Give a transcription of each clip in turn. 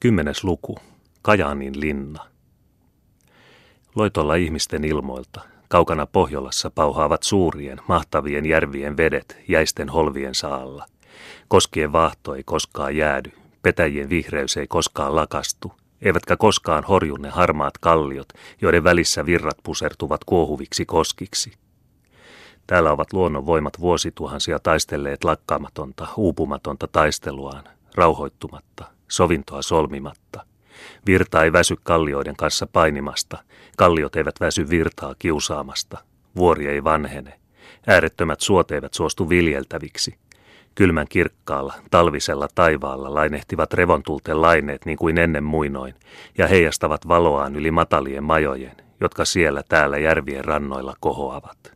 Kymmenes luku. Kajaanin linna. Loitolla ihmisten ilmoilta, kaukana Pohjolassa pauhaavat suurien, mahtavien järvien vedet jäisten holvien saalla. Koskien vaahto ei koskaan jäädy, petäjien vihreys ei koskaan lakastu, eivätkä koskaan horjunne harmaat kalliot, joiden välissä virrat pusertuvat kuohuviksi koskiksi. Täällä ovat luonnon voimat vuosituhansia taistelleet lakkaamatonta, uupumatonta taisteluaan, rauhoittumatta, sovintoa solmimatta. Virta ei väsy kallioiden kanssa painimasta, kalliot eivät väsy virtaa kiusaamasta, vuori ei vanhene, äärettömät suot eivät suostu viljeltäviksi. Kylmän kirkkaalla, talvisella taivaalla lainehtivat revontulten laineet niin kuin ennen muinoin, ja heijastavat valoaan yli matalien majojen, jotka siellä täällä järvien rannoilla kohoavat.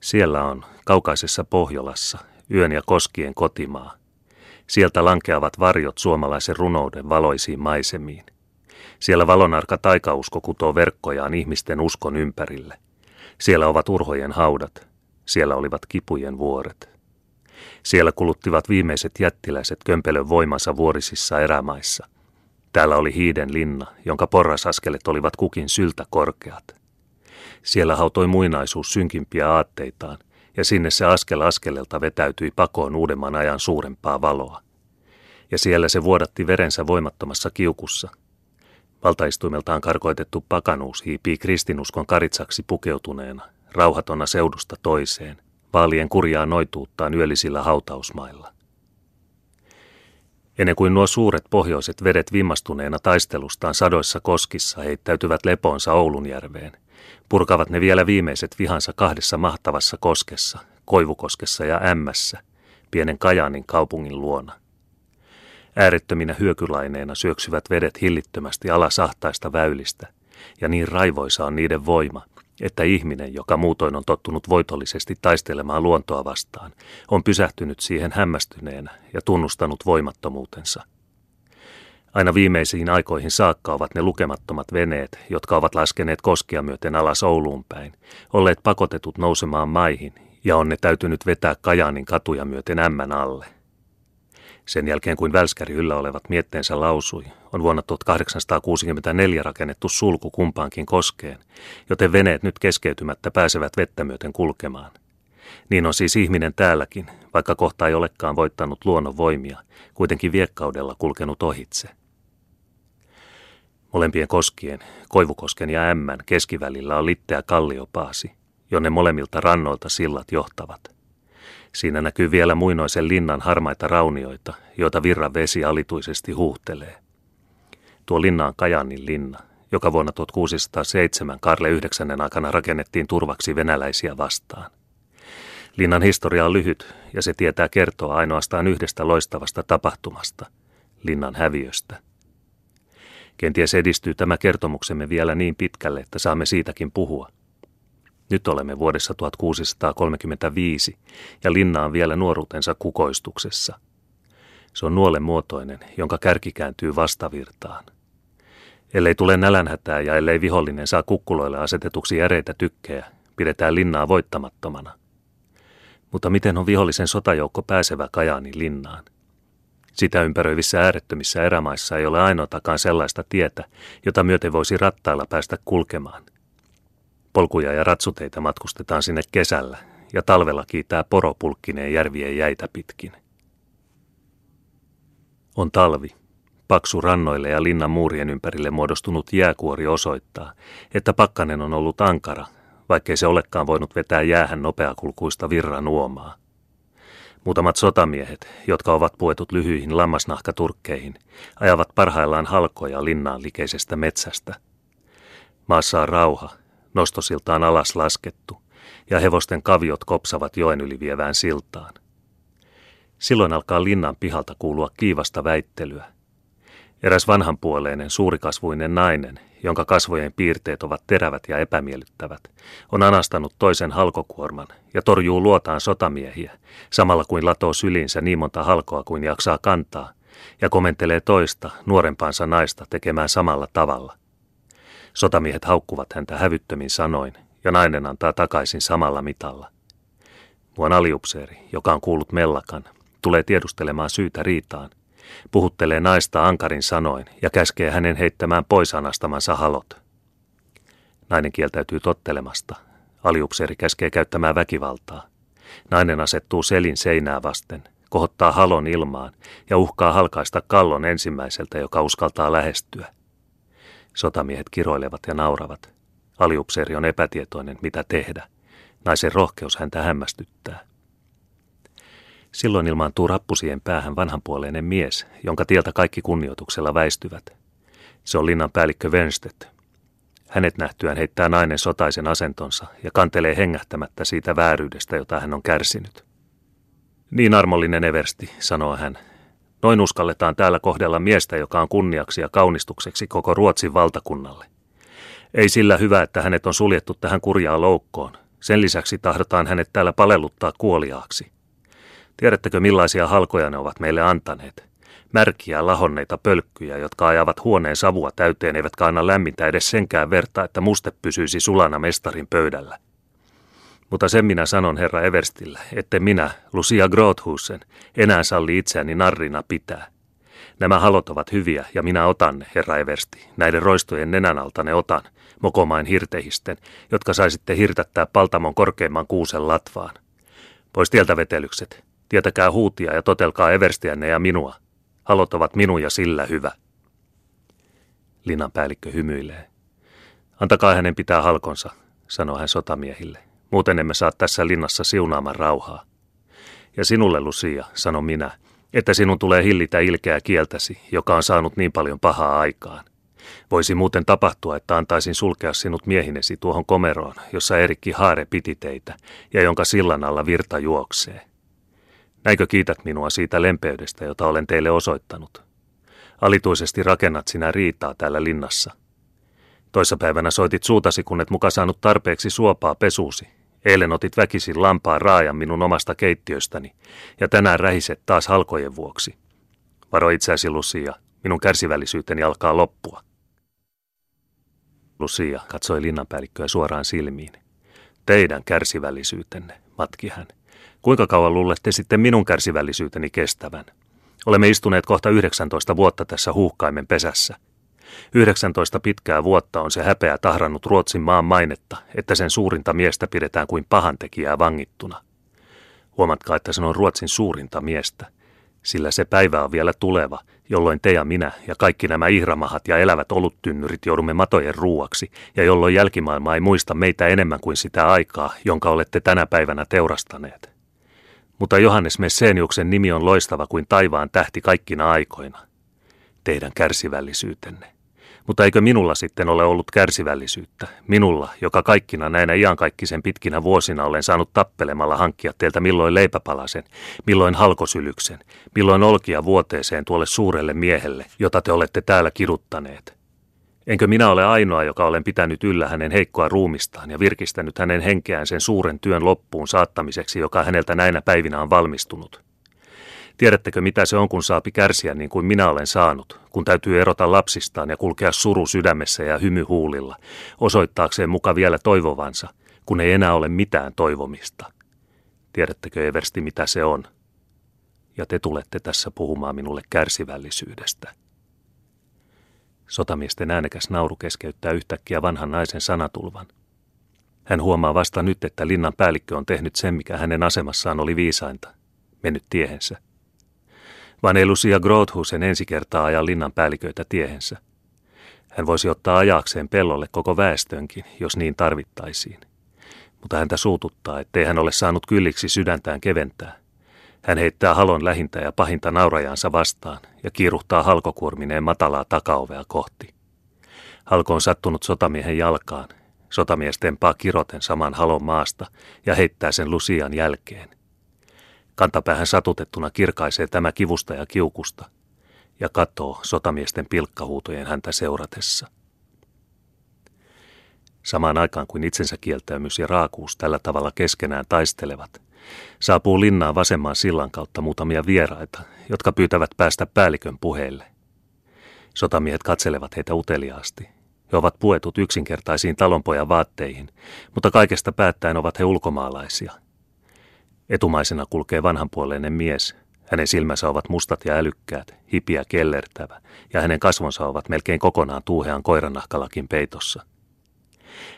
Siellä on, kaukaisessa Pohjolassa, yön ja koskien kotimaa – Sieltä lankeavat varjot suomalaisen runouden valoisiin maisemiin. Siellä valonarka taikausko kutoo verkkojaan ihmisten uskon ympärille. Siellä ovat urhojen haudat. Siellä olivat kipujen vuoret. Siellä kuluttivat viimeiset jättiläiset kömpelön voimansa vuorisissa erämaissa. Täällä oli hiiden linna, jonka porrasaskelet olivat kukin syltä korkeat. Siellä hautoi muinaisuus synkimpiä aatteitaan – ja sinne se askel askelelta vetäytyi pakoon uudemman ajan suurempaa valoa. Ja siellä se vuodatti verensä voimattomassa kiukussa. Valtaistuimeltaan karkoitettu pakanuus hiipii kristinuskon karitsaksi pukeutuneena, rauhatona seudusta toiseen, vaalien kurjaa noituuttaan yöllisillä hautausmailla. Ennen kuin nuo suuret pohjoiset vedet vimmastuneena taistelustaan sadoissa koskissa heittäytyvät lepoonsa Oulunjärveen, purkavat ne vielä viimeiset vihansa kahdessa mahtavassa koskessa, Koivukoskessa ja Ämmässä, pienen Kajaanin kaupungin luona. Äärettöminä hyökylaineina syöksyvät vedet hillittömästi alas ahtaista väylistä, ja niin raivoisa on niiden voima, että ihminen, joka muutoin on tottunut voitollisesti taistelemaan luontoa vastaan, on pysähtynyt siihen hämmästyneenä ja tunnustanut voimattomuutensa – Aina viimeisiin aikoihin saakka ovat ne lukemattomat veneet, jotka ovat laskeneet koskia myöten alas Ouluun päin, olleet pakotetut nousemaan maihin, ja on ne täytynyt vetää Kajaanin katuja myöten ämmän alle. Sen jälkeen kuin välskäri yllä olevat mietteensä lausui, on vuonna 1864 rakennettu sulku kumpaankin koskeen, joten veneet nyt keskeytymättä pääsevät vettä myöten kulkemaan. Niin on siis ihminen täälläkin, vaikka kohta ei olekaan voittanut luonnon voimia, kuitenkin viekkaudella kulkenut ohitse. Molempien koskien, Koivukosken ja Ämmän keskivälillä on litteä kalliopaasi, jonne molemmilta rannoilta sillat johtavat. Siinä näkyy vielä muinoisen linnan harmaita raunioita, joita virran vesi alituisesti huuhtelee. Tuo linna on Kajanin linna, joka vuonna 1607 Karle 9. aikana rakennettiin turvaksi venäläisiä vastaan. Linnan historia on lyhyt ja se tietää kertoa ainoastaan yhdestä loistavasta tapahtumasta, linnan häviöstä – Kenties edistyy tämä kertomuksemme vielä niin pitkälle, että saamme siitäkin puhua. Nyt olemme vuodessa 1635 ja linna on vielä nuoruutensa kukoistuksessa. Se on nuolen muotoinen, jonka kärki kääntyy vastavirtaan. Ellei tule nälänhätää ja ellei vihollinen saa kukkuloille asetetuksi järeitä tykkejä, pidetään linnaa voittamattomana. Mutta miten on vihollisen sotajoukko pääsevä Kajaanin linnaan? Sitä ympäröivissä äärettömissä erämaissa ei ole ainoatakaan sellaista tietä, jota myöten voisi rattailla päästä kulkemaan. Polkuja ja ratsuteita matkustetaan sinne kesällä, ja talvella kiitää poropulkkineen järvien jäitä pitkin. On talvi. Paksu rannoille ja linnan muurien ympärille muodostunut jääkuori osoittaa, että pakkanen on ollut ankara, vaikkei se olekaan voinut vetää jäähän nopeakulkuista virran uomaa. Muutamat sotamiehet, jotka ovat puetut lyhyihin lammasnahkaturkkeihin, ajavat parhaillaan halkoja linnaan likeisestä metsästä. Maassa on rauha, nostosiltaan alas laskettu, ja hevosten kaviot kopsavat joen yli vievään siltaan. Silloin alkaa linnan pihalta kuulua kiivasta väittelyä. Eräs vanhanpuoleinen, suurikasvuinen nainen, jonka kasvojen piirteet ovat terävät ja epämiellyttävät, on anastanut toisen halkokuorman ja torjuu luotaan sotamiehiä, samalla kuin latoo sylinsä niin monta halkoa kuin jaksaa kantaa, ja komentelee toista, nuorempaansa naista tekemään samalla tavalla. Sotamiehet haukkuvat häntä hävyttömin sanoin, ja nainen antaa takaisin samalla mitalla. Vuon aliupseeri, joka on kuullut mellakan, tulee tiedustelemaan syytä riitaan – Puhuttelee naista ankarin sanoin ja käskee hänen heittämään pois anastamansa halot. Nainen kieltäytyy tottelemasta. Aliupseeri käskee käyttämään väkivaltaa. Nainen asettuu selin seinää vasten, kohottaa halon ilmaan ja uhkaa halkaista kallon ensimmäiseltä, joka uskaltaa lähestyä. Sotamiehet kiroilevat ja nauravat. Aliupseeri on epätietoinen, mitä tehdä. Naisen rohkeus häntä hämmästyttää. Silloin ilmaantuu rappusien päähän vanhanpuoleinen mies, jonka tieltä kaikki kunnioituksella väistyvät. Se on linnan päällikkö Wernstedt. Hänet nähtyään heittää nainen sotaisen asentonsa ja kantelee hengähtämättä siitä vääryydestä, jota hän on kärsinyt. Niin armollinen eversti, sanoo hän. Noin uskalletaan täällä kohdella miestä, joka on kunniaksi ja kaunistukseksi koko Ruotsin valtakunnalle. Ei sillä hyvä, että hänet on suljettu tähän kurjaan loukkoon. Sen lisäksi tahdotaan hänet täällä palelluttaa kuoliaaksi. Tiedättekö millaisia halkoja ne ovat meille antaneet? Märkiä lahonneita pölkkyjä, jotka ajavat huoneen savua täyteen, eivätkä anna lämmintä edes senkään verta, että muste pysyisi sulana mestarin pöydällä. Mutta sen minä sanon herra Everstille, että minä, Lucia Grothusen, enää salli itseäni narrina pitää. Nämä halot ovat hyviä ja minä otan ne, herra Eversti. Näiden roistojen nenän alta ne otan, mokomain hirtehisten, jotka saisitte hirtättää paltamon korkeimman kuusen latvaan. Pois tieltä vetelykset. Tietäkää huutia ja totelkaa Everstiänne ja minua. Halot ovat minun ja sillä hyvä. Linnan päällikkö hymyilee. Antakaa hänen pitää halkonsa, sanoo hän sotamiehille. Muuten emme saa tässä linnassa siunaamaan rauhaa. Ja sinulle, Lucia, sanon minä, että sinun tulee hillitä ilkeä kieltäsi, joka on saanut niin paljon pahaa aikaan. Voisi muuten tapahtua, että antaisin sulkea sinut miehinesi tuohon komeroon, jossa Erikki Haare piti teitä ja jonka sillan alla virta juoksee. Näikö kiität minua siitä lempeydestä, jota olen teille osoittanut? Alituisesti rakennat sinä riitaa täällä linnassa. Toissapäivänä soitit suutasi, kun et muka saanut tarpeeksi suopaa pesuusi. Eilen otit väkisin lampaan raajan minun omasta keittiöstäni, ja tänään rähiset taas halkojen vuoksi. Varo itseäsi, Lucia, minun kärsivällisyyteni alkaa loppua. Lucia katsoi linnanpäällikköä suoraan silmiin. Teidän kärsivällisyytenne, matki hän. Kuinka kauan luulette sitten minun kärsivällisyyteni kestävän? Olemme istuneet kohta 19 vuotta tässä huuhkaimen pesässä. 19 pitkää vuotta on se häpeä tahrannut Ruotsin maan mainetta, että sen suurinta miestä pidetään kuin pahantekijää vangittuna. Huomatkaa, että se on Ruotsin suurinta miestä, sillä se päivä on vielä tuleva, jolloin te ja minä ja kaikki nämä ihramahat ja elävät oluttynnyrit joudumme matojen ruuaksi, ja jolloin jälkimaailma ei muista meitä enemmän kuin sitä aikaa, jonka olette tänä päivänä teurastaneet. Mutta Johannes Messeniuksen nimi on loistava kuin taivaan tähti kaikkina aikoina. Teidän kärsivällisyytenne. Mutta eikö minulla sitten ole ollut kärsivällisyyttä? Minulla, joka kaikkina näinä iankaikkisen pitkinä vuosina olen saanut tappelemalla hankkia teiltä milloin leipäpalasen, milloin halkosylyksen, milloin olkia vuoteeseen tuolle suurelle miehelle, jota te olette täällä kiduttaneet. Enkö minä ole ainoa, joka olen pitänyt yllä hänen heikkoa ruumistaan ja virkistänyt hänen henkeään sen suuren työn loppuun saattamiseksi, joka häneltä näinä päivinä on valmistunut? Tiedättekö, mitä se on, kun saapi kärsiä niin kuin minä olen saanut, kun täytyy erota lapsistaan ja kulkea suru sydämessä ja hymy huulilla, osoittaakseen muka vielä toivovansa, kun ei enää ole mitään toivomista. Tiedättekö, Eversti, mitä se on? Ja te tulette tässä puhumaan minulle kärsivällisyydestä. Sotamiesten äänekäs nauru keskeyttää yhtäkkiä vanhan naisen sanatulvan. Hän huomaa vasta nyt, että linnan päällikkö on tehnyt sen, mikä hänen asemassaan oli viisainta, mennyt tiehensä. Ei Lucia Grothusen ensi kertaa aja linnan päälliköitä tiehensä. Hän voisi ottaa ajakseen pellolle koko väestönkin, jos niin tarvittaisiin. Mutta häntä suututtaa, ettei hän ole saanut kylliksi sydäntään keventää. Hän heittää halon lähintä ja pahinta naurajansa vastaan ja kiiruhtaa halkokuormineen matalaa takaovea kohti. Halko on sattunut sotamiehen jalkaan. Sotamies tempaa kiroten saman halon maasta ja heittää sen Lusian jälkeen. Kantapäähän satutettuna kirkaisee tämä kivusta ja kiukusta ja katoo sotamiesten pilkkahuutojen häntä seuratessa. Samaan aikaan kuin itsensä kieltäymys ja raakuus tällä tavalla keskenään taistelevat, saapuu linnaan vasemman sillan kautta muutamia vieraita, jotka pyytävät päästä päällikön puheelle. Sotamiehet katselevat heitä uteliaasti. He ovat puetut yksinkertaisiin talonpojan vaatteihin, mutta kaikesta päättäen ovat he ulkomaalaisia – Etumaisena kulkee vanhanpuoleinen mies. Hänen silmänsä ovat mustat ja älykkäät, hipiä kellertävä, ja hänen kasvonsa ovat melkein kokonaan tuuhean koiranahkalakin peitossa.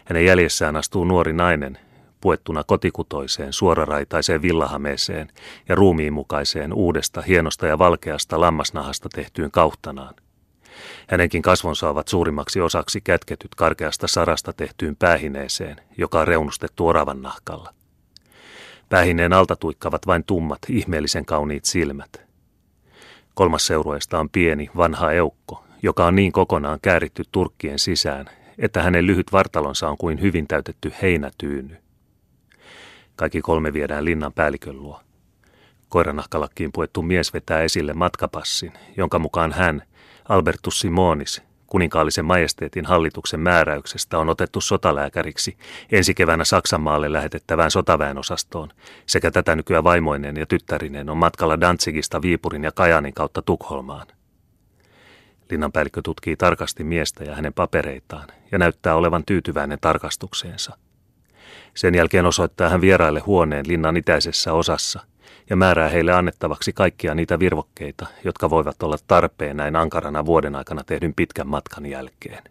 Hänen jäljessään astuu nuori nainen, puettuna kotikutoiseen, suoraraitaiseen villahameeseen ja ruumiinmukaiseen uudesta, hienosta ja valkeasta lammasnahasta tehtyyn kauhtanaan. Hänenkin kasvonsa ovat suurimmaksi osaksi kätketyt karkeasta sarasta tehtyyn päähineeseen, joka on reunustettu oravan nahkalla. Päähineen alta tuikkavat vain tummat, ihmeellisen kauniit silmät. Kolmas seurueesta on pieni, vanha eukko, joka on niin kokonaan kääritty turkkien sisään, että hänen lyhyt vartalonsa on kuin hyvin täytetty heinätyyny. Kaikki kolme viedään linnan päällikön luo. Koiranahkalakkiin puettu mies vetää esille matkapassin, jonka mukaan hän, Albertus Simonis, kuninkaallisen majesteetin hallituksen määräyksestä on otettu sotalääkäriksi ensi keväänä Saksanmaalle lähetettävään sotaväenosastoon, sekä tätä nykyään vaimoinen ja tyttärinen on matkalla Danzigista Viipurin ja Kajanin kautta Tukholmaan. Linnanpäällikkö tutkii tarkasti miestä ja hänen papereitaan ja näyttää olevan tyytyväinen tarkastukseensa. Sen jälkeen osoittaa hän vieraille huoneen linnan itäisessä osassa – ja määrää heille annettavaksi kaikkia niitä virvokkeita, jotka voivat olla tarpeen näin ankarana vuoden aikana tehdyn pitkän matkan jälkeen.